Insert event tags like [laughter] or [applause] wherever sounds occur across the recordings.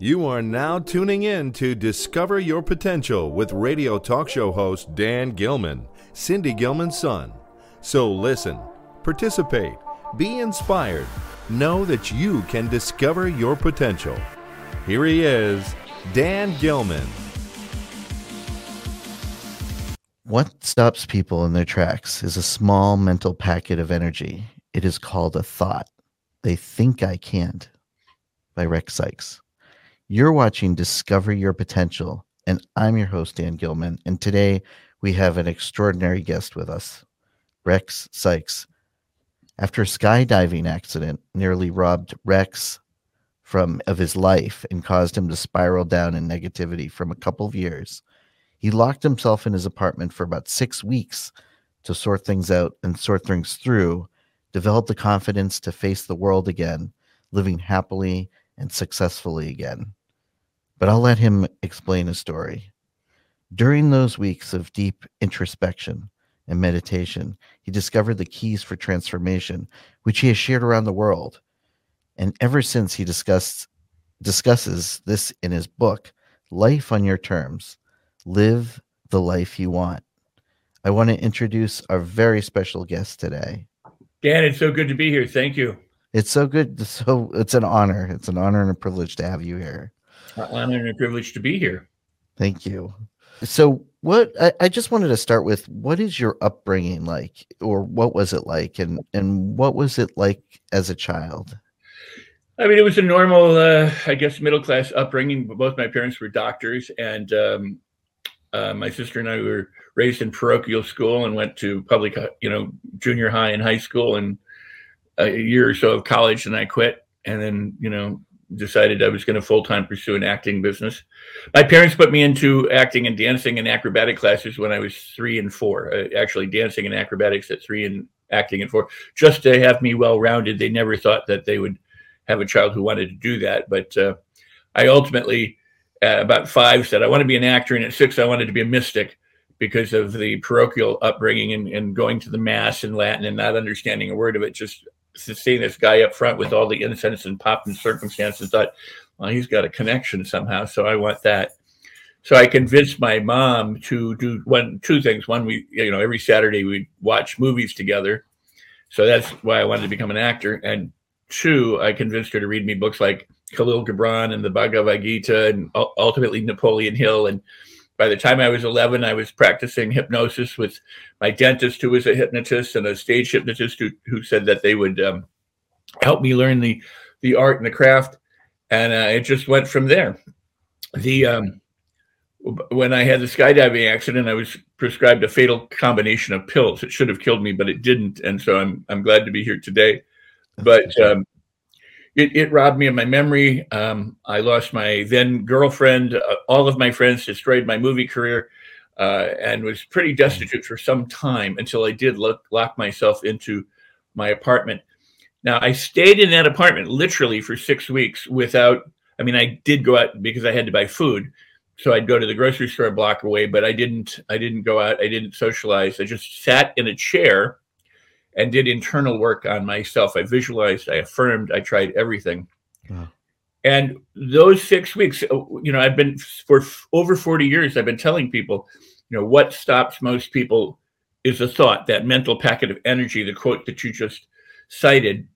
You are now tuning in to Discover Your Potential with radio talk show host Dan Gilman, Cindy Gilman's son. So listen, participate, be inspired, know that you can discover your potential. Here he is, Dan Gilman. What stops people in their tracks is a small mental packet of energy. It is called a thought. They think I can't by Rex Sikes. You're watching Discover Your Potential, and I'm your host, Dan Gilman. And today we have an extraordinary guest with us, Rex Sikes. After a skydiving accident nearly robbed Rex from of his life and caused him to spiral down in negativity from a couple of years, he locked himself in his apartment for about six weeks to sort things out and sort things through, develop the confidence to face the world again, living happily and successfully again. But I'll let him explain his story. During those weeks of deep introspection and meditation, he discovered the keys for transformation, which he has shared around the world. And ever since he discussed, discusses this in his book, Life on Your Terms Live the Life You Want. I want to introduce our very special guest today. Dan, it's so good to be here. Thank you. It's so good. So it's an honor. It's an honor and a privilege to have you here. An honor and a privilege to be here. Thank you. So, what I, I, just wanted to start with what is your upbringing like, or what was it like, and and what was it like as a child? I mean, it was a normal, uh, I guess, middle class upbringing. Both my parents were doctors, and um, uh, my sister and I were raised in parochial school and went to public, uh, you know, junior high and high school and a year or so of college. And I quit and then, you know, decided I was going to full time pursue an acting business. My parents put me into acting and dancing and acrobatic classes when I was three and four. Uh, actually, dancing and acrobatics at three and acting at four, just to have me well rounded. They never thought that they would have a child who wanted to do that, but uh, I ultimately at about five said I want to be an actor, and at six I wanted to be a mystic because of the parochial upbringing and, and going to the mass in Latin and not understanding a word of it. Just seeing this guy up front with all the incense and pomp and circumstances, thought, well, he's got a connection somehow, so I want that. So I convinced my mom to do one, two things. One, we, you know, every Saturday we watch movies together. So that's why I wanted to become an actor. And two, I convinced her to read me books like Kahlil Gibran and the Bhagavad Gita and ultimately Napoleon Hill. And by the time I was 11, I was practicing hypnosis with my dentist, who was a hypnotist, and a stage hypnotist who, who said that they would um, help me learn the, the art and the craft. And uh, it just went from there. The um, when I had the skydiving accident, I was prescribed a fatal combination of pills. It should have killed me, but it didn't. And so I'm I'm glad to be here today. But um, it, it robbed me of my memory. Um, I lost my then girlfriend. Uh, all of my friends destroyed my movie career, uh, and was pretty destitute for some time until I did look, lock myself into my apartment. Now I stayed in that apartment literally for six weeks without. I mean, I did go out because I had to buy food, so I'd go to the grocery store a block away. But I didn't. I didn't go out. I didn't socialize. I just sat in a chair and did internal work on myself. I visualized, I affirmed, I tried everything. And those six weeks, uh, you know, I've been for over 40 years, I've been telling people, you know, what stops most people is a thought, that mental packet of energy, the quote that you just cited.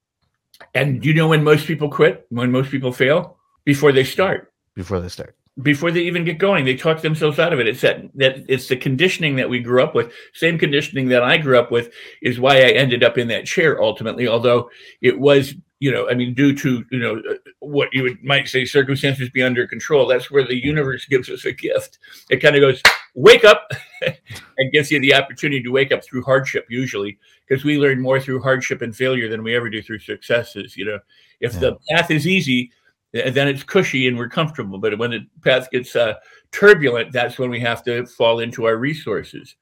And you know when most people quit, when most people fail? Before they start. Before they start before they even get going. They talk themselves out of it. It's that that it's the conditioning that we grew up with. Same conditioning that I grew up with is why I ended up in that chair ultimately. Although it was, you know, I mean, due to you know uh, what you would, might say circumstances be under control. That's where the universe gives us a gift. It kind of goes, wake up, [laughs] and gives you the opportunity to wake up through hardship. Usually, because we learn more through hardship and failure than we ever do through successes. You know, if yeah. the path is easy and then it's cushy and we're comfortable. But when the path gets uh, turbulent, that's when we have to fall into our resources.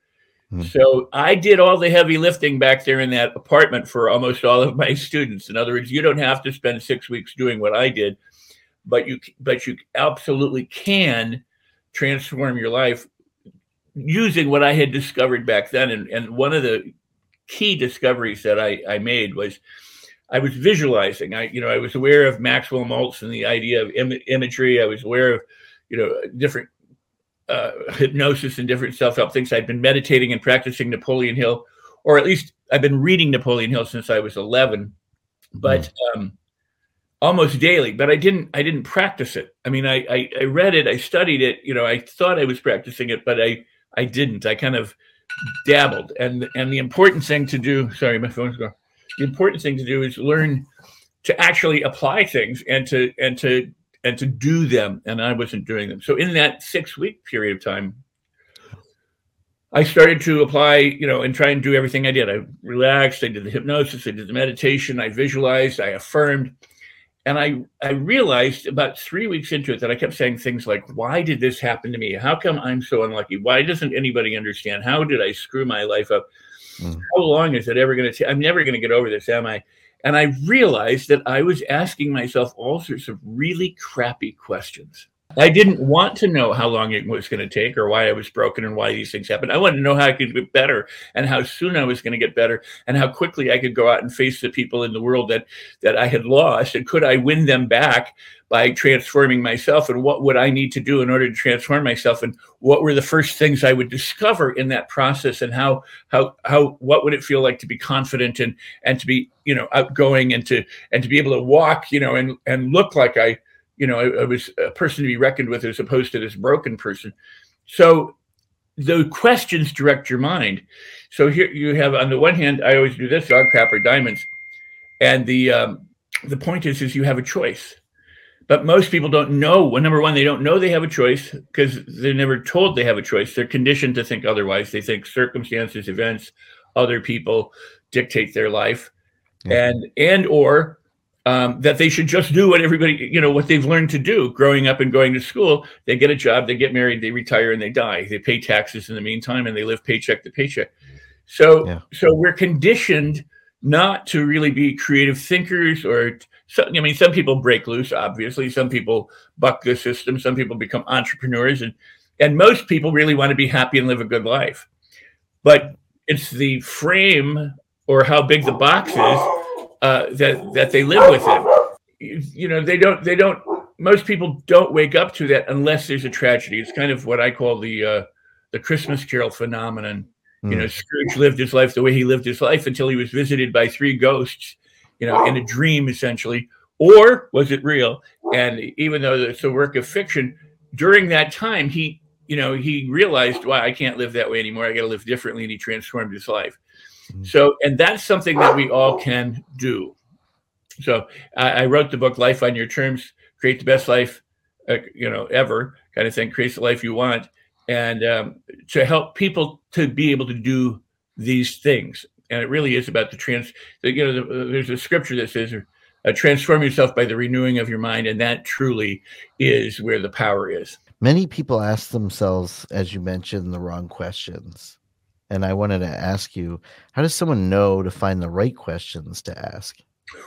Mm-hmm. So I did all the heavy lifting back there in that apartment for almost all of my students. In other words, you don't have to spend six weeks doing what I did, but you but you absolutely can transform your life using what I had discovered back then. And, and one of the key discoveries that I, I made was I was visualizing. I, you know, I was aware of Maxwell Maltz and the idea of Im- imagery. I was aware of, you know, different uh, hypnosis and different self-help things. I'd been meditating and practicing Napoleon Hill, or at least I've been reading Napoleon Hill since I was 11, but mm. um, almost daily. But I didn't. I didn't practice it. I mean, I, I I read it. I studied it. You know, I thought I was practicing it, but I I didn't. I kind of dabbled. And and the important thing to do. Sorry, my phone's going the important thing to do is learn to actually apply things and to and to and to do them and i wasn't doing them. So in that six week period of time i started to apply you know and try and do everything i did. I relaxed i did the hypnosis i did the meditation i visualized i affirmed. And i i realized about three weeks into it that i kept saying things like why did this happen to me? How come i'm so unlucky? Why doesn't anybody understand? How did i screw my life up Mm. How long is it ever going to take? I'm never going to get over this, am I? And I realized that I was asking myself all sorts of really crappy questions. I didn't want to know how long it was going to take or why I was broken and why these things happened. I wanted to know how I could get better and how soon I was going to get better and how quickly I could go out and face the people in the world that that I had lost and could I win them back by transforming myself and what would I need to do in order to transform myself? And what were the first things I would discover in that process? And how how how what would it feel like to be confident and and to be you know outgoing and to and to be able to walk you know and and look like I you know I, I was a person to be reckoned with as opposed to this broken person? So the questions direct your mind. So here you have on the one hand I always do this dog crap or diamonds. And the um, the point is is you have a choice but most people don't know. Well, number one, they don't know they have a choice because they're never told they have a choice. They're conditioned to think otherwise. They think circumstances, events, other people dictate their life, yeah. and and or um, that they should just do what everybody, you know, what they've learned to do growing up and going to school. They get a job, they get married, they retire, and they die. They pay taxes in the meantime, and they live paycheck to paycheck. So, yeah. so we're conditioned not to really be creative thinkers or I mean, some people break loose, obviously. Some people buck the system. Some people become entrepreneurs, and and most people really want to be happy and live a good life. But it's the frame or how big the box is uh, that that they live within. You know, they don't. They don't. Most people don't wake up to that unless there's a tragedy. It's kind of what I call the uh, the Christmas Carol phenomenon. Mm. You know, Scrooge lived his life the way he lived his life until he was visited by three ghosts you know, in a dream essentially, or was it real? And even though it's a work of fiction, during that time, he, you know, he realized, "Why I can't live that way anymore. I got to live differently," and he transformed his life. Mm-hmm. So, and that's something that we all can do. So, I, I wrote the book "Life on Your Terms: Create the Best Life, uh, you know, ever," kind of thing. Create the life you want, and um, to help people to be able to do these things and it really is about the trans. The, you know, the, there's a scripture that says, uh, "Transform yourself by the renewing of your mind," and that truly is where the power is. Many people ask themselves, as you mentioned, the wrong questions. And I wanted to ask you, how does someone know to find the right questions to ask?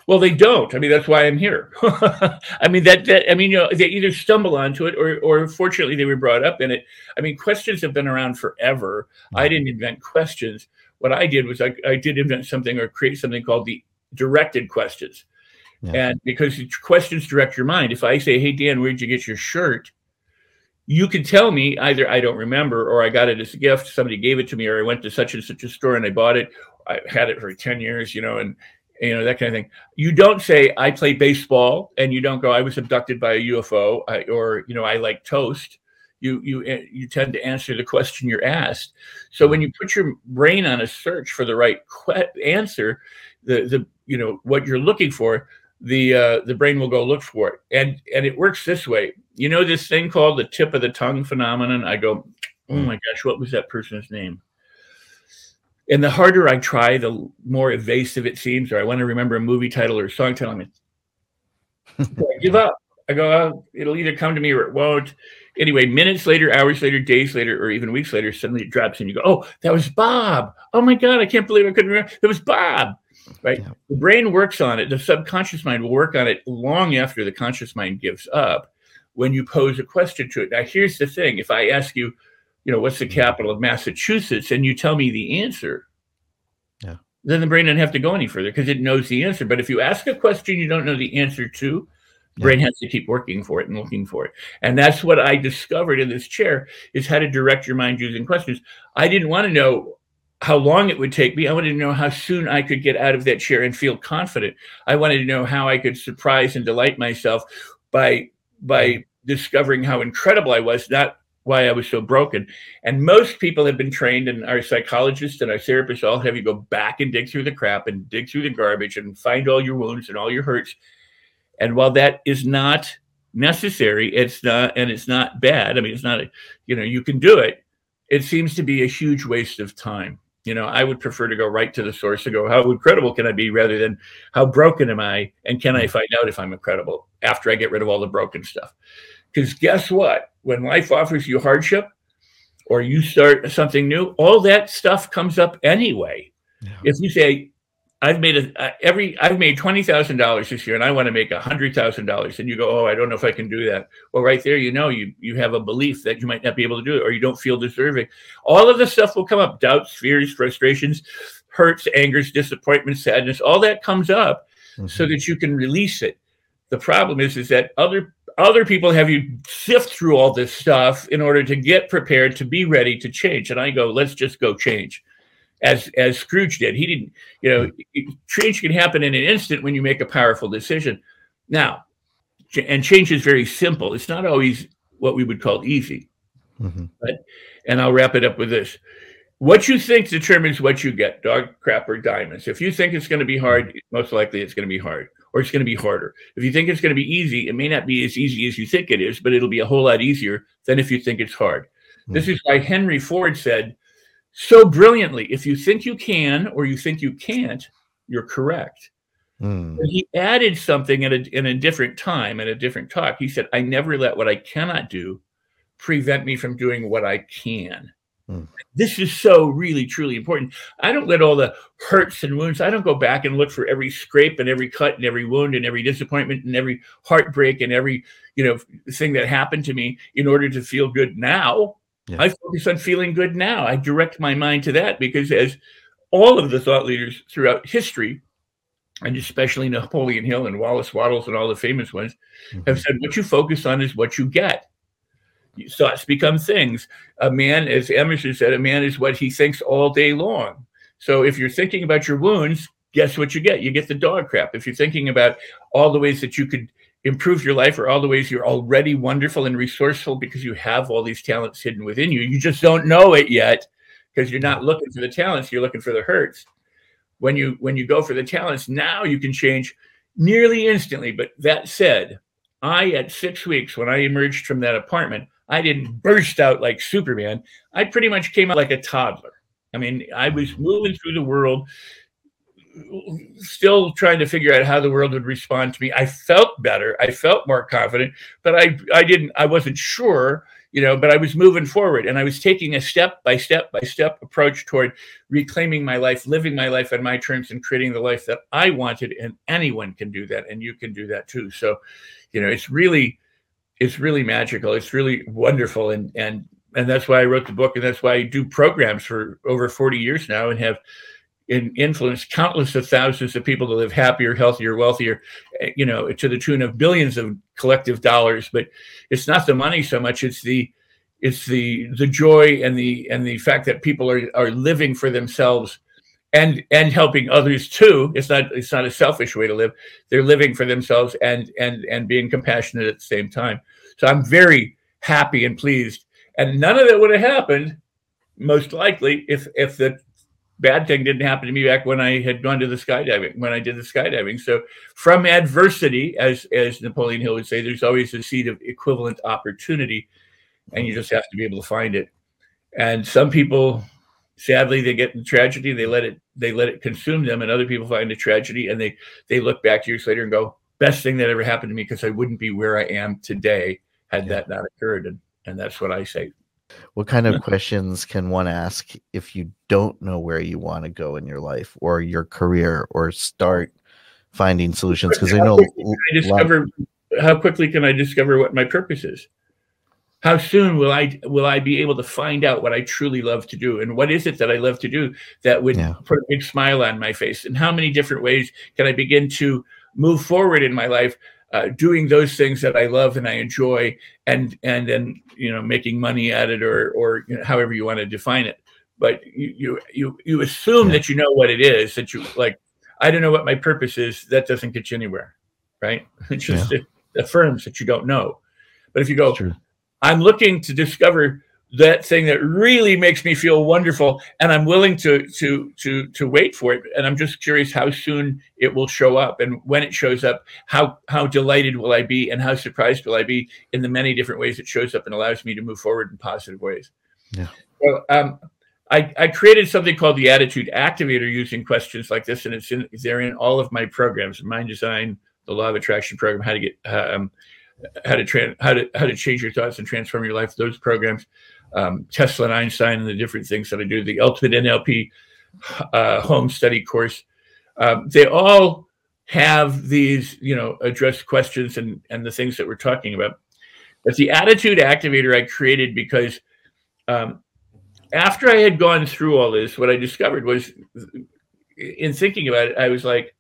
Well, they don't. I mean, that's why I'm here. [laughs] I mean, that, that I mean, you know, they either stumble onto it or, or fortunately, they were brought up in it. I mean, questions have been around forever. Mm-hmm. I didn't invent questions what I did was I, I did invent something or create something called the directed questions. Yeah. And because questions direct your mind. If I say, Hey, Dan, where'd you get your shirt? You can tell me either I don't remember or I got it as a gift. Somebody gave it to me or I went to such and such a store and I bought it. I had it for 10 years, you know, and, you know, that kind of thing. You don't say, I play baseball and you don't go, I was abducted by a UFO or, you know, I like toast you you eh, you tend to answer the question you're asked. So when you put your brain on a search for the right que- answer, the the you know what you're looking for, the uh, the brain will go look for it, and and it works this way. You know this thing called the tip of the tongue phenomenon. I go, oh my gosh, what was that person's name? And the harder I try, the more evasive it seems, or I want to remember a movie title or a song title. I give up. I go, oh, it'll either come to me or it won't. Anyway, minutes later, hours later, days later, or even weeks later, suddenly it drops and you go, oh, that was Bob. Oh my God, I can't believe I couldn't remember. It was Bob. Right? Yeah. The brain works on it. The subconscious mind will work on it long after the conscious mind gives up when you pose a question to it. Now, here's the thing if I ask you, you know, what's the hmm. capital of Massachusetts, and you tell me the answer, yeah. then the brain doesn't have to go any further because it knows the answer. But if you ask a question you don't know the answer to, the brain has to keep working for it and looking for it. And that's what I discovered in this chair is how to direct your mind using questions. I didn't want to know how long it would take me. I wanted to know how soon I could get out of that chair and feel confident. I wanted to know how I could surprise and delight myself by by discovering how incredible I was, not why I was so broken. And most people have been trained, and our psychologists and our therapists all have you go back and dig through the crap and dig through the garbage and find all your wounds and all your hurts. And while that is not necessary, it's not, and it's not bad. I mean, it's not, a, you know, you can do it. It seems to be a huge waste of time. You know, I would prefer to go right to the source and go, how incredible can I be rather than how broken am I? And can I hmm. find out if I'm incredible after I get rid of all the broken stuff? Because guess what? When life offers you hardship or you start something new, all that stuff comes up anyway. Yeah. If you say, I've made a uh, every I've made twenty thousand dollars this year, and I want to make a hundred thousand dollars. And you go, oh, I don't know if I can do that. Well, right there, you know, you you have a belief that you might not be able to do it, or you don't feel deserving. All of this stuff will come up: doubts, fears, frustrations, hurts, angers, disappointment, sadness. All that comes up, mm-hmm. so that you can release it. The problem is, is that other other people have you sift through all this stuff in order to get prepared to be ready to change. And I go, let's just go change as as Scrooge did. He didn't, you know, change can happen in an instant when you make a powerful decision. Now, and change is very simple. It's not always what we would call easy. Mm-hmm. But and I'll wrap it up with this. What you think determines what you get, dog crap or diamonds. If you think it's going to be hard, most likely it's going to be hard or it's going to be harder. If you think it's going to be easy, it may not be as easy as you think it is, but it'll be a whole lot easier than if you think it's hard. Mm-hmm. This is why Henry Ford said, so brilliantly. If you think you can or you think you can't, you're correct. Mm. he added something in a, in a different time, in a different talk. He said, I never let what I cannot do prevent me from doing what I can. Mm. This is so really, truly important. I don't let all the hurts and wounds, I don't go back and look for every scrape and every cut and every wound and every disappointment and every heartbreak and every, you know, thing that happened to me in order to feel good now. Yeah. I focus on feeling good now. I direct my mind to that because, as all of the thought leaders throughout history, and especially Napoleon Hill and Wallace Wattles and all the famous ones, mm-hmm. have said what you focus on is what you get. Thoughts become things. A man, as Emerson said, a man is what he thinks all day long. So if you're thinking about your wounds, guess what you get? You get the dog crap. If you're thinking about all the ways that you could improve your life or all the ways you're already wonderful and resourceful because you have all these talents hidden within you. You just don't know it yet because you're not looking for the talents, you're looking for the hurts. When you when you go for the talents, now you can change nearly instantly. But that said, I at 6 weeks when I emerged from that apartment, I didn't burst out like Superman. I pretty much came out like a toddler. I mean, I was moving through the world still trying to figure out how the world would respond to me. I felt better. I felt more confident, but I I didn't I wasn't sure, you know, but I was moving forward and I was taking a step by step by step approach toward reclaiming my life, living my life on my terms and creating the life that I wanted and anyone can do that and you can do that too. So, you know, it's really it's really magical. It's really wonderful and and and that's why I wrote the book and that's why I do programs for over 40 years now and have in influence countless of thousands of people to live happier, healthier, wealthier, eh, you know, to the tune of billions of collective dollars. But it's not the money so much; it's the it's the the joy and the and the fact that people are are living for themselves and and helping others too. It's not it's not a selfish way to live. They're living for themselves and and and being compassionate at the same time. So I'm very happy and pleased. And none of that would have happened, most likely, if if the bad thing didn't happen to me back when I had gone to the skydiving, when I did the skydiving. So from adversity, as as Napoleon Hill would say, there's always a seed of equivalent opportunity, and you just have to be able to find it. And some people, sadly, they get in tragedy, they let it they let it consume them, and other people find a tragedy and they they look back years later and go, best thing that ever happened to me because I wouldn't be where I am today had yeah. that not occurred. And and that's what I say. What kind of questions can one ask if you don't know where you want to go in your life or your career or start finding solutions? Because I know I discover lot... how quickly can I discover what my purpose is? How soon will I will I be able to find out what I truly love to do and what is it that I love to do that would Yeah. put a big smile on my face and how many different ways can I begin to move forward in my life uh, doing those things that I love and I enjoy and and then you know making money at it or or you know, however you want to define it but you you you, you assume Yeah. that you know what it is that you like I don't know what my purpose is that doesn't get you anywhere right [laughs] it just it affirms that you don't know but if you go. I'm looking to discover that thing that really makes me feel wonderful and I'm willing to to to to wait for it and I'm just curious how soon it will show up and when it shows up how how delighted will I be and how surprised will I be in the many different ways it shows up and allows me to move forward in positive ways. Yeah. So um I, I created something called the Attitude Activator using questions like this, and it's in they're in all of my programs: Mind Design, the Law of Attraction program, how to get um, how to tra- how to how to change your thoughts and transform your life. Those programs, um, Tesla and Einstein, and the different things that I do. The Ultimate NLP uh, Home Study course. Um, they all have these, you know, address questions and and the things that we're talking about. But the Attitude Activator I created because um, after I had gone through all this, what I discovered was, in thinking about it, I was like,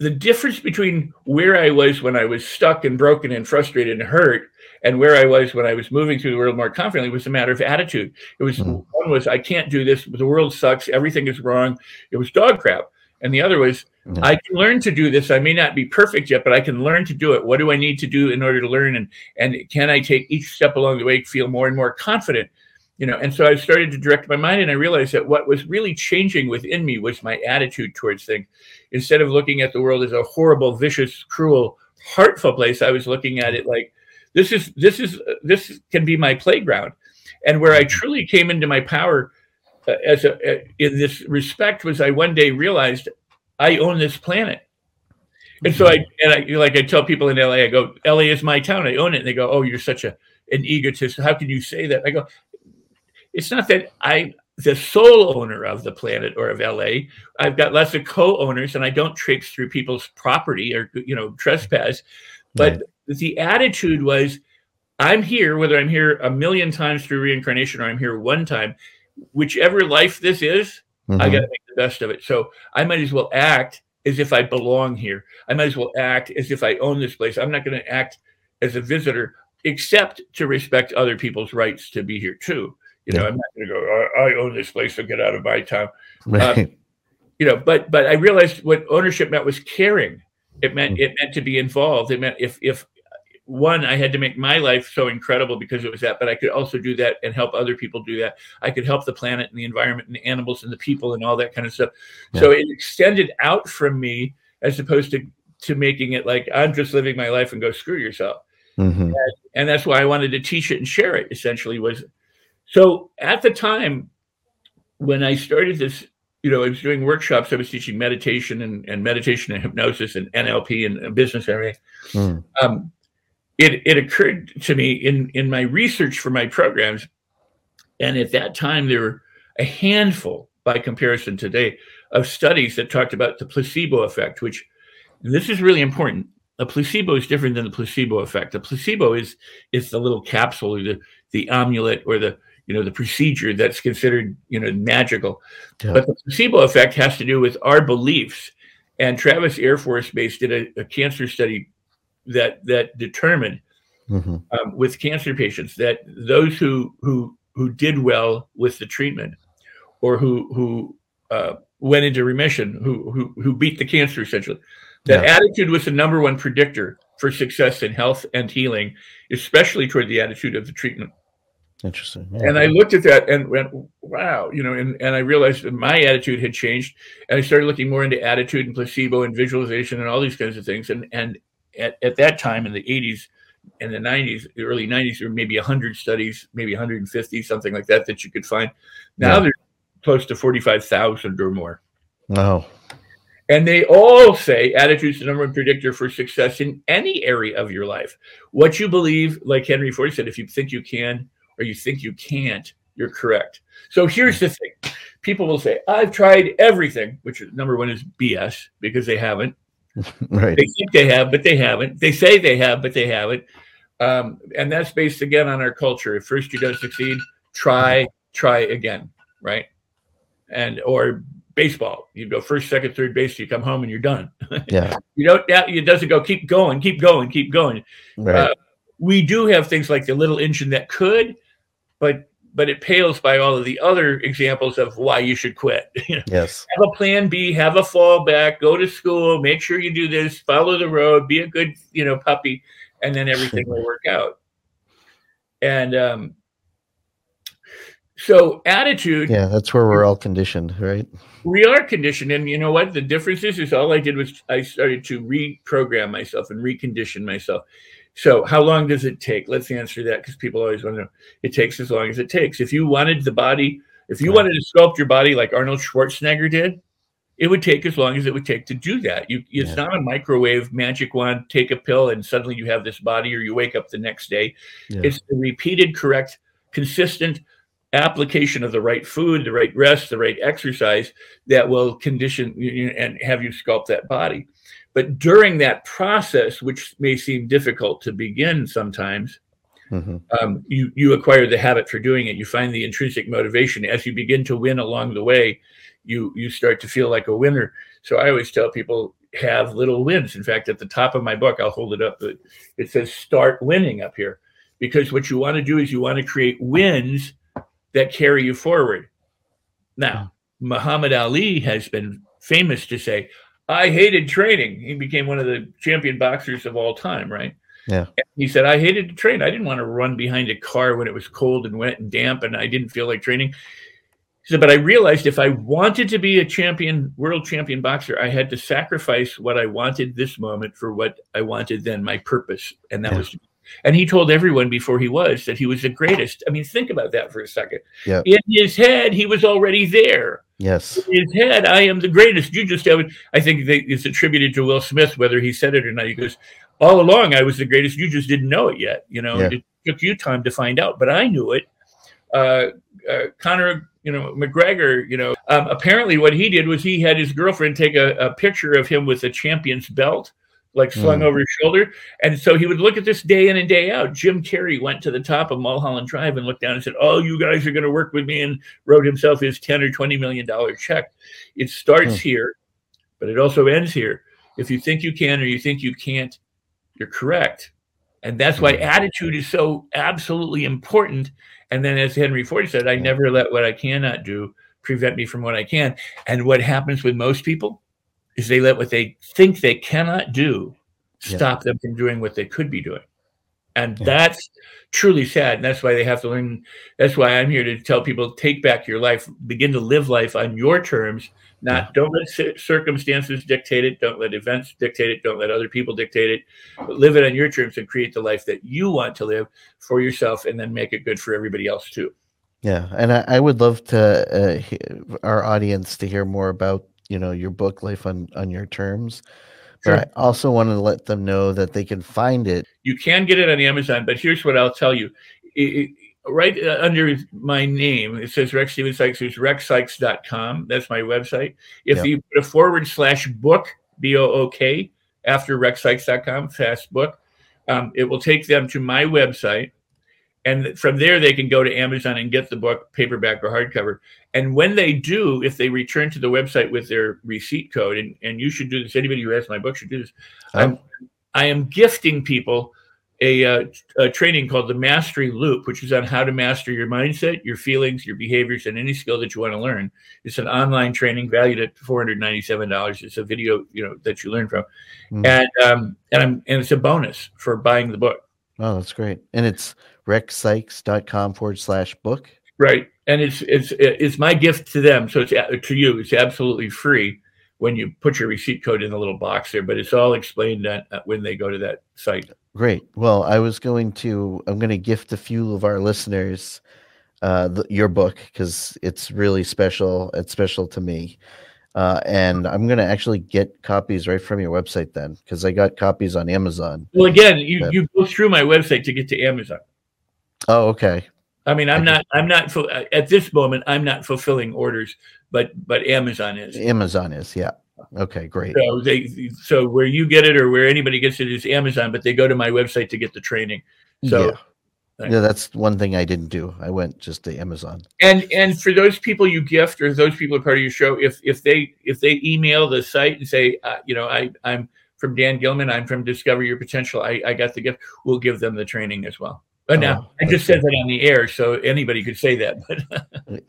the difference between where I was when I was stuck and broken and frustrated and hurt, and where I was when I was moving through the world more confidently was a matter of attitude. It was Mhm. one was I can't do this. The world sucks. Everything is wrong. It was dog crap, and the other was. I can learn to do this. I may not be perfect yet, but I can learn to do it. What do I need to do in order to learn? And and can I take each step along the way feel more and more confident? You know, and so I started to direct my mind, and I realized that what was really changing within me was my attitude towards things. Instead of looking at the world as a horrible, vicious, cruel, hurtful place, I was looking at it like this is this is this can be my playground, and where I truly came into my power uh, as a uh, in this respect was I one day realized I own this planet. And so I and I like I tell people in LA, I go, LA is my town. I own it. And they go, Oh, you're such a an egotist. How can you say that? I go, It's not that I the sole owner of the planet or of LA. I've got lots of co-owners and I don't traipse through people's property or you know trespass. But the attitude was I'm here, whether I'm here a million times through reincarnation or I'm here one time, whichever life this is, I Mhm. got to make the best of it. So I might as well act as if I belong here. I might as well act as if I own this place. I'm not going to act as a visitor, except to respect other people's rights to be here too. You know, Yeah. I'm not going to go. I, I own this place, so get out of my town. right. You know, but but I realized what ownership meant was caring. It meant Mm. it meant to be involved. It meant if if one, I had to make my life so incredible because it was that, but I could also do that and help other people do that. I could help the planet and the environment and the animals and the people and all that kind of stuff. So it extended out from me as opposed to to making it like I'm just living my life and go screw yourself. Mhm. And that's why I wanted to teach it and share it. Essentially, was so at the time when I started this. You know, I was doing workshops. I was teaching meditation and, and meditation and hypnosis and NLP and, and business and everything Mm. um, it it occurred to me in in my research for my programs, and at that time there were a handful, by comparison today, of studies that talked about the placebo effect. Which this is really important. A placebo is different than the placebo effect. A placebo is is the little capsule or the the amulet or the you know the procedure that's considered you know magical. Yeah. But the placebo effect has to do with our beliefs. And Travis Air Force Base did a, a cancer study that that determined Mhm. um, with cancer patients that those who who who did well with the treatment or who who uh, went into remission who, who who beat the cancer essentially that Yeah. attitude was the number one predictor for success in health and healing especially toward the attitude of the treatment Interesting. and I looked at that and went, wow, you know, and, and I realized that my attitude had changed. And I started looking more into attitude and placebo and visualization and all these kinds of things. And and at, at that time in the 80s and the 90s, the early 90s, there were maybe 100 studies, maybe 150, something like that, that you could find. Now Yeah. there's close to 45,000 or more. Oh, And they all say attitude's the number one predictor for success in any area of your life. What you believe, like Henry Ford said, if you think you can or you think you can't, you're correct. So here's the thing people will say, I've tried everything, which is, number one is BS because they haven't. [laughs] right. They think they have, but they haven't. They say they have, but they haven't. Um, and that's based again on our culture. If first you don't succeed, try, try again, right? And or baseball, you go first, second, third base, you come home and you're done. [laughs] Yeah. you don't. It doesn't go. Keep going, keep going, keep going. Right. Uh, we do have things like the little engine that could, but but it pales by all of the other examples of why you should quit. [laughs] Yes. have a plan B, have a fallback, go to school, make sure you do this, follow the road, be a good, you know, puppy, and then everything will work out. And um, so attitude, Yeah, that's where we're all conditioned, right? we are conditioned, and you know what? The difference is, is all I did was I started to reprogram myself and recondition myself. So, how long does it take? Let's answer that because people always want to know. It takes as long as it takes. If you wanted the body, if you wanted to sculpt your body like Arnold Schwarzenegger did, it would take as long as it would take to do that. You, it's Yeah. not a microwave magic wand, take a pill, and suddenly you have this body, or you wake up the next day. Yeah. It's the repeated, correct, consistent application of the right food, the right rest, the right exercise that will condition you know, and have you sculpt that body. But during that process, which may seem difficult to begin sometimes, hmm um, you you acquire the habit for doing it. You find the intrinsic motivation as you begin to win along the way. You you start to feel like a winner. So I always tell people have little wins. In fact, at the top of my book, I'll hold it up. but It says start winning up here, because what you want to do is you want to create wins that carry you forward. Now, Muhammad Ali has been famous to say, "I hated training." He became one of the champion boxers of all time, right? Yeah. He said, I hated to train. I didn't want to run behind a car when it was cold and wet and damp and I didn't feel like training. He said, but I realized if I wanted to be a champion, world champion boxer, I had to sacrifice what I wanted this moment for what I wanted then, my purpose. And that Yeah. was, and he told everyone before he was that he was the greatest. I mean, think about that for a second. Yeah. In his head, he was already there Yes. in his head, I am the greatest. You just have it. I think it's attributed to Will Smith, whether he said it or not. He goes, All along, I was the greatest. You just didn't know it yet. You know, Yeah. it took you time to find out, but I knew it. Uh, uh, Conor, you know, McGregor, you know, um, apparently what he did was he had his girlfriend take a, a picture of him with a champion's belt, like slung Mm. over his shoulder. And so he would look at this day in and day out. Jim Carrey went to the top of Mulholland Drive and looked down and said, Oh, you guys are going to work with me, and wrote himself his 10 or $20 million check. It starts Hmm. here, but it also ends here. If you think you can or you think you can't, you're correct. And that's why Hmm. attitude is so absolutely important. And then, as Henry Ford said, I Yeah. never let what I cannot do prevent me from what I can. And what happens with most people is they let what they think they cannot do Yeah. stop them from doing what they could be doing. And Yeah. that's truly sad. And that's why they have to learn. That's why I'm here to tell people take back your life, begin to live life on your terms. Not don't let circumstances dictate it. Don't let events dictate it. Don't let other people dictate it. But live it on your terms and create the life that you want to live for yourself, and then make it good for everybody else too. Yeah, and I, I would love to uh, our audience to hear more about you know your book, Life on on Your Terms. But I also want to let them know that they can find it. You can get it on Amazon, but here's what I'll tell you. It- right uh, under my name, it says Rex Steven Sikes. There's rexsikes.com. That's my website. If Yeah. you put a forward slash book, B O O K, after rexsikes.com, fast book, um, it will take them to my website. And from there, they can go to Amazon and get the book, paperback or hardcover. And when they do, if they return to the website with their receipt code, and, and you should do this, anybody who has my book should do this. I'm, I am gifting people a, uh, a training called the Mastery Loop, which is on how to master your mindset, your feelings, your behaviors, and any skill that you want to learn. It's an online training valued at four hundred ninety-seven dollars. It's a video, you know, that you learn from, Mm. and um, and I'm and it's a bonus for buying the book. Oh, that's great. And it's rexsikes.com forward slash book. Right, and it's it's it's my gift to them. So it's to you. It's absolutely free when you put your receipt code in the little box there. But it's all explained when they go to that site. Great. Well, I was going to, I'm going to gift a few of our listeners uh, the, your book because it's really special. It's special to me. Uh, and I'm going to actually get copies right from your website then because I got copies on Amazon. Well, again, you, you go through my website to get to Amazon. Oh, okay. I mean, I'm Okay. not, I'm not, fu- at this moment, I'm not fulfilling orders, but, but Amazon is. Amazon is, yeah. Okay, great. So they, so where you get it or where anybody gets it is Amazon, but they go to my website to get the training. So yeah. Yeah, that's one thing I didn't do. I went just to Amazon. and and for those people you gift or those people are part of your show, if if they if they email the site and say, uh, you know, I I'm from Dan Gilman, I'm from Discover Your Potential, I I got the gift, we'll give them the training as well. But now Oh, I just said that on the air, so anybody could say that, but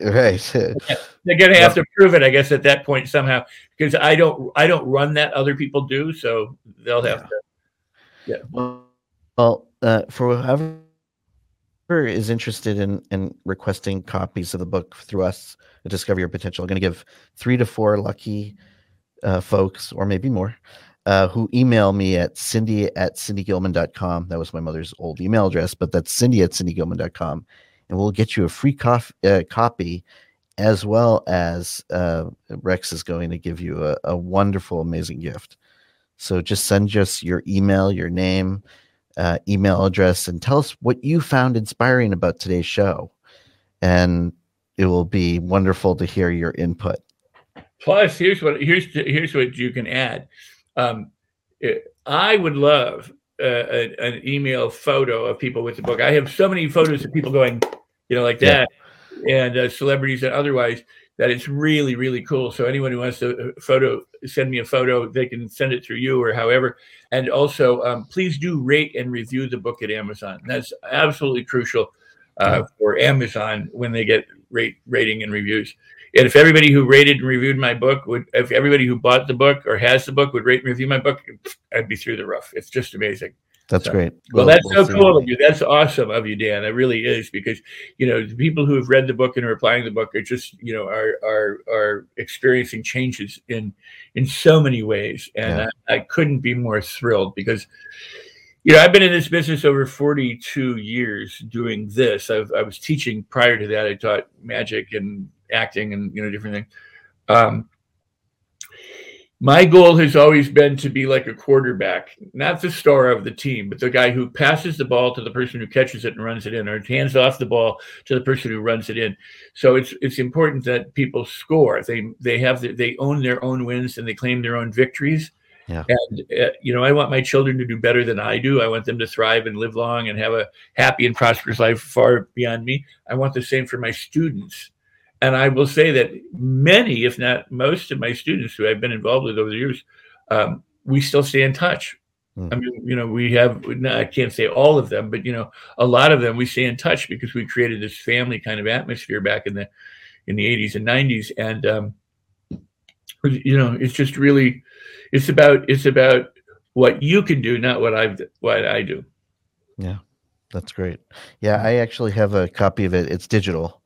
[laughs] Right. [laughs] they're gonna have to prove it, I guess, at that point somehow, because I don't I don't run that, other people do, so they'll have Yeah. to. Well, well uh, for whoever is interested in, in requesting copies of the book through us, at Discover Your Potential, I'm going to give three to four lucky uh, folks, or maybe more, uh, who email me at cindy at cindygilman.com. That was my mother's old email address, but that's cindy at cindygilman.com. And we'll get you a free cof- uh, copy as well as uh, Rex is going to give you a, a wonderful, amazing gift. So just send us your email, your name, uh, email address, and tell us what you found inspiring about today's show. And it will be wonderful to hear your input. Plus, here's what here's here's what you can add. Um, it- I would love uh, a, an email photo of people with the book. I have so many photos of people going, you know, like Yeah. that, and uh, celebrities and otherwise. That it's really really cool. So anyone who wants to uh, photo, send me a photo. They can send it through you or however. And also, um, please do rate and review the book at Amazon. That's absolutely crucial uh, for Amazon when they get rate rating and reviews. And if everybody who rated and reviewed my book would, if everybody who bought the book or has the book would rate and review my book, I'd be through the roof. It's just amazing. That's So- great. Well, We'll- that's we'll so cool of you. That's awesome of you, Dan. It really is because you know the people who have read the book and are applying the book are just you know are are are experiencing changes in in so many ways, and Yeah. I, I couldn't be more thrilled because you know I've been in this business over forty two years doing this. I've, I was teaching prior to that. I taught magic and acting and you know different things. Um, my goal has always been to be like a quarterback, not the star of the team, but the guy who passes the ball to the person who catches it and runs it in, or hands off the ball to the person who runs it in. So it's it's important that people score. They they have the, they own their own wins and they claim their own victories. Yeah. And uh, you know, I want my children to do better than I do. I want them to thrive and live long and have a happy and prosperous life far beyond me. I want the same for my students. And I will say that many, if not most, of my students who I've been involved with over the years, um, we still stay in touch. Mm. I mean, you know, we have, no, I can't say all of them, but, you know, a lot of them we stay in touch because we created this family kind of atmosphere back in the, in the 80s and 90s. And, um, you know, it's just really, it's about, it's about what you can do, not what I've, what I do. Yeah. That's great. Yeah, I actually have a copy of it. It's digital.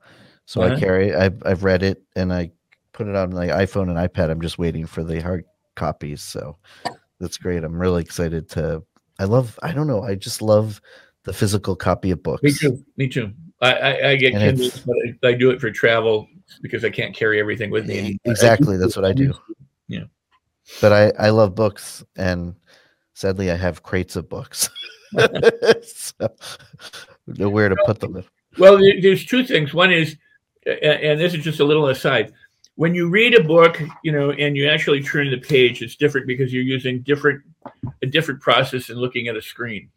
So Uh-huh. I carry I've I've read it and I put it on my iPhone and iPad. I'm just waiting for the hard copies. So that's great. I'm really excited to I love I don't know, I just love the physical copy of books. Me too. Me too. I, I, I get Kindle, but I, I do it for travel because I can't carry everything with me. Exactly, that's what I do. Yeah. But I I love books and sadly I have crates of books. [laughs] [laughs] so, know where to put them. Well, there's two things. One is, a- and this is just a little aside. When you read a book, you know, and you actually turn the page, it's different because you're using different a different process than looking at a screen.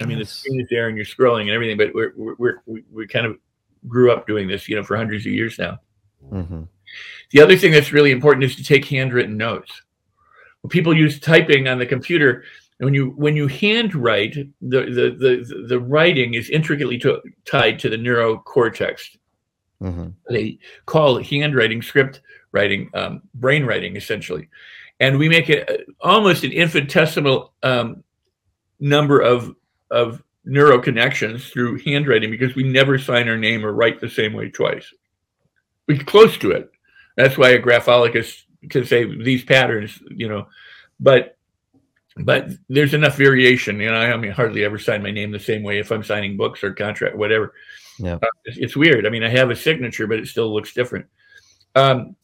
I mean, the screen is there and you're scrolling and everything, but we're, we're, we're we we kind of grew up doing this, you know, for hundreds of years now. hmm The other thing that's really important is to take handwritten notes. When people use typing on the computer, and when you when you handwrite, the the the, the writing is intricately to, tied to the neurocortex. Hmm They call handwriting script writing, um, brain writing, essentially, and we make it uh, almost an infinitesimal um, number of of neuroconnections through handwriting because we never sign our name or write the same way twice. We're close to it. That's why a graphologist can say these patterns, you know, but but there's enough variation. You know, I mean, hardly ever sign my name the same way if I'm signing books or contract, whatever. Yeah. Uh, it's, it's weird. I mean, I have a signature, but it still looks different. Um,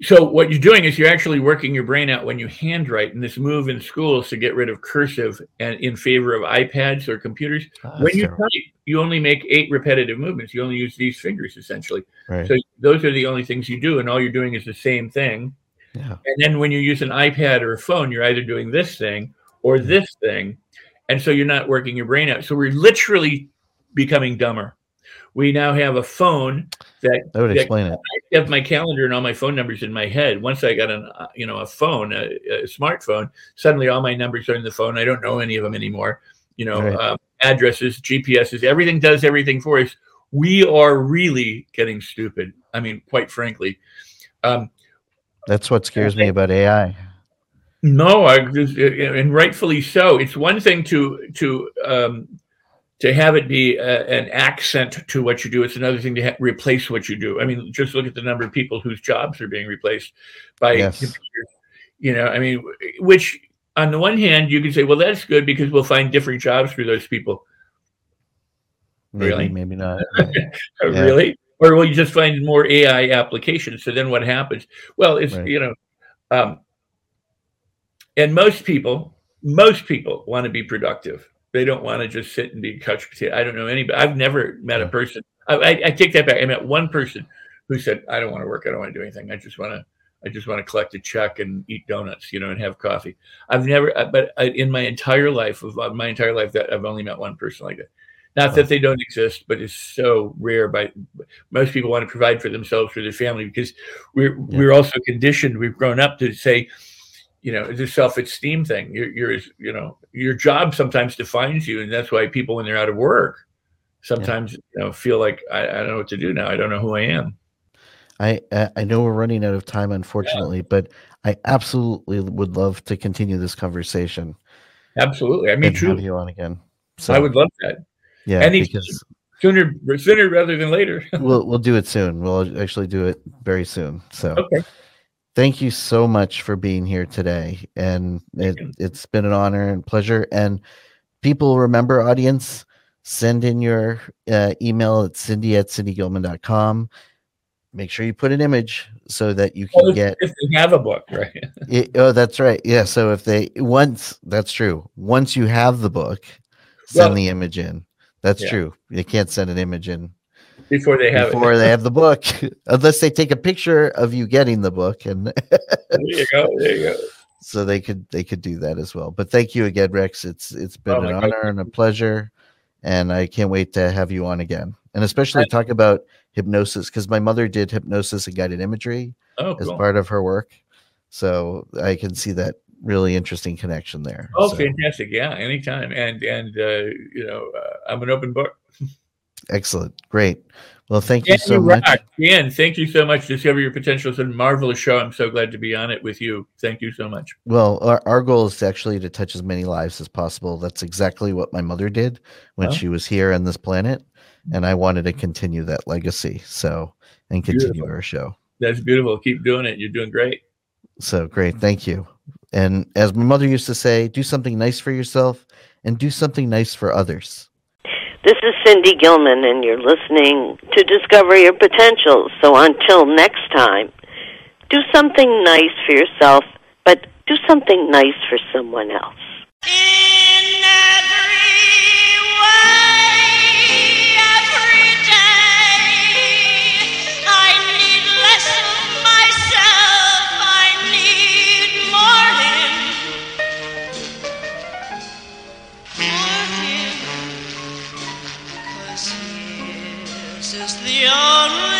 so what you're doing is you're actually working your brain out when you handwrite, and this move in schools to get rid of cursive and in favor of iPads or computers. Ah, when you type, you only make eight repetitive movements. You only use these fingers essentially. right. So those are the only things you do, and all you're doing is the same thing. yeah. And then when you use an iPad or a phone, you're either doing this thing or this thing. and so you're not working your brain out. So we're literally becoming dumber. We now have a phone that That would that- explain it. I have my calendar and all my phone numbers in my head. Once I got an, uh, you know, a phone, a, a smartphone, suddenly all my numbers are in the phone. I don't know any of them anymore. You know, Right. um, addresses, GPSs, everything does everything for us. We are really getting stupid. I mean, quite frankly. Um, That's what scares me about AI. no, I just, and rightfully so. It's one thing to to um, to have it be a, an accent to what you do. It's another thing to ha- replace what you do. I mean, just look at the number of people whose jobs are being replaced by Yes. computers. You know, I mean, which on the one hand you can say, well, that's good because we'll find different jobs for those people. Maybe, Really? maybe not. [laughs] Uh, Yeah. Really? Or will you just find more AI applications? So then what happens? Well, it's, Right. you know, um, and most people, most people want to be productive. They don't want to just sit and be couch potato. I don't know anybody. I've never met a person. I, I, I take that back. I met one person who said, "I don't want to work. I don't want to do anything. I just want to, I just want to collect a check and eat donuts, you know, and have coffee." I've never, uh, but I, in my entire life, of my entire life, that I've only met one person like that. Not that they don't exist, but it's so rare. By most people want to provide for themselves for their family because we're Yeah. we're also conditioned. We've grown up to say, you know, it's a self-esteem thing. You're, you're you know, your job sometimes defines you, and that's why people when they're out of work sometimes you know feel like I, I don't know what to do now. I don't know who I am. I I know we're running out of time, unfortunately, but I absolutely would love to continue this conversation. Absolutely. I mean, and have you on again. So I would love that yeah, any- because sooner sooner rather than later. [laughs] we'll we'll do it soon. We'll actually do it very soon. So okay. Thank you so much for being here today, and it, it's been an honor and pleasure. And people remember, audience, send in your uh, email at cindy at cindygilman.com. Make sure you put an image so that you can Well, if, get if they have a book, right? [laughs] It, oh, that's right. Yeah. So if they once that's true. Once you have the book, send Well- the image in. That's Yeah. true. You can't send an image in Before they have before it. they have the book, [laughs] unless they take a picture of you getting the book, and There you go. There you go. [laughs] so they could they could do that as well. But thank you again, Rex. It's it's been Oh, an honor and a pleasure, and I can't wait to have you on again, and especially talk about hypnosis because my mother did hypnosis and guided imagery Oh, as cool. part of her work, so I can see that really interesting connection there. Oh, So, fantastic! Yeah, anytime. And and uh, you know, uh, I'm an open book. Excellent, great. Well, thank you so much. Dan, thank you so much. Discover Your Potential is a marvelous show. I'm so glad to be on it with you. Thank you so much. Well, our, our goal is actually to touch as many lives as possible. That's exactly what my mother did when Oh. she was here on this planet, mm-hmm. and I wanted to continue that legacy. So, and continue Beautiful. our show. That's beautiful. Keep doing it. You're doing great. So great, thank you. And as my mother used to say, do something nice for yourself and do something nice for others. This is Cindy Gilman, and you're listening to Discover Your Potential. So until next time, do something nice for yourself, but do something nice for someone else. In every way, yarın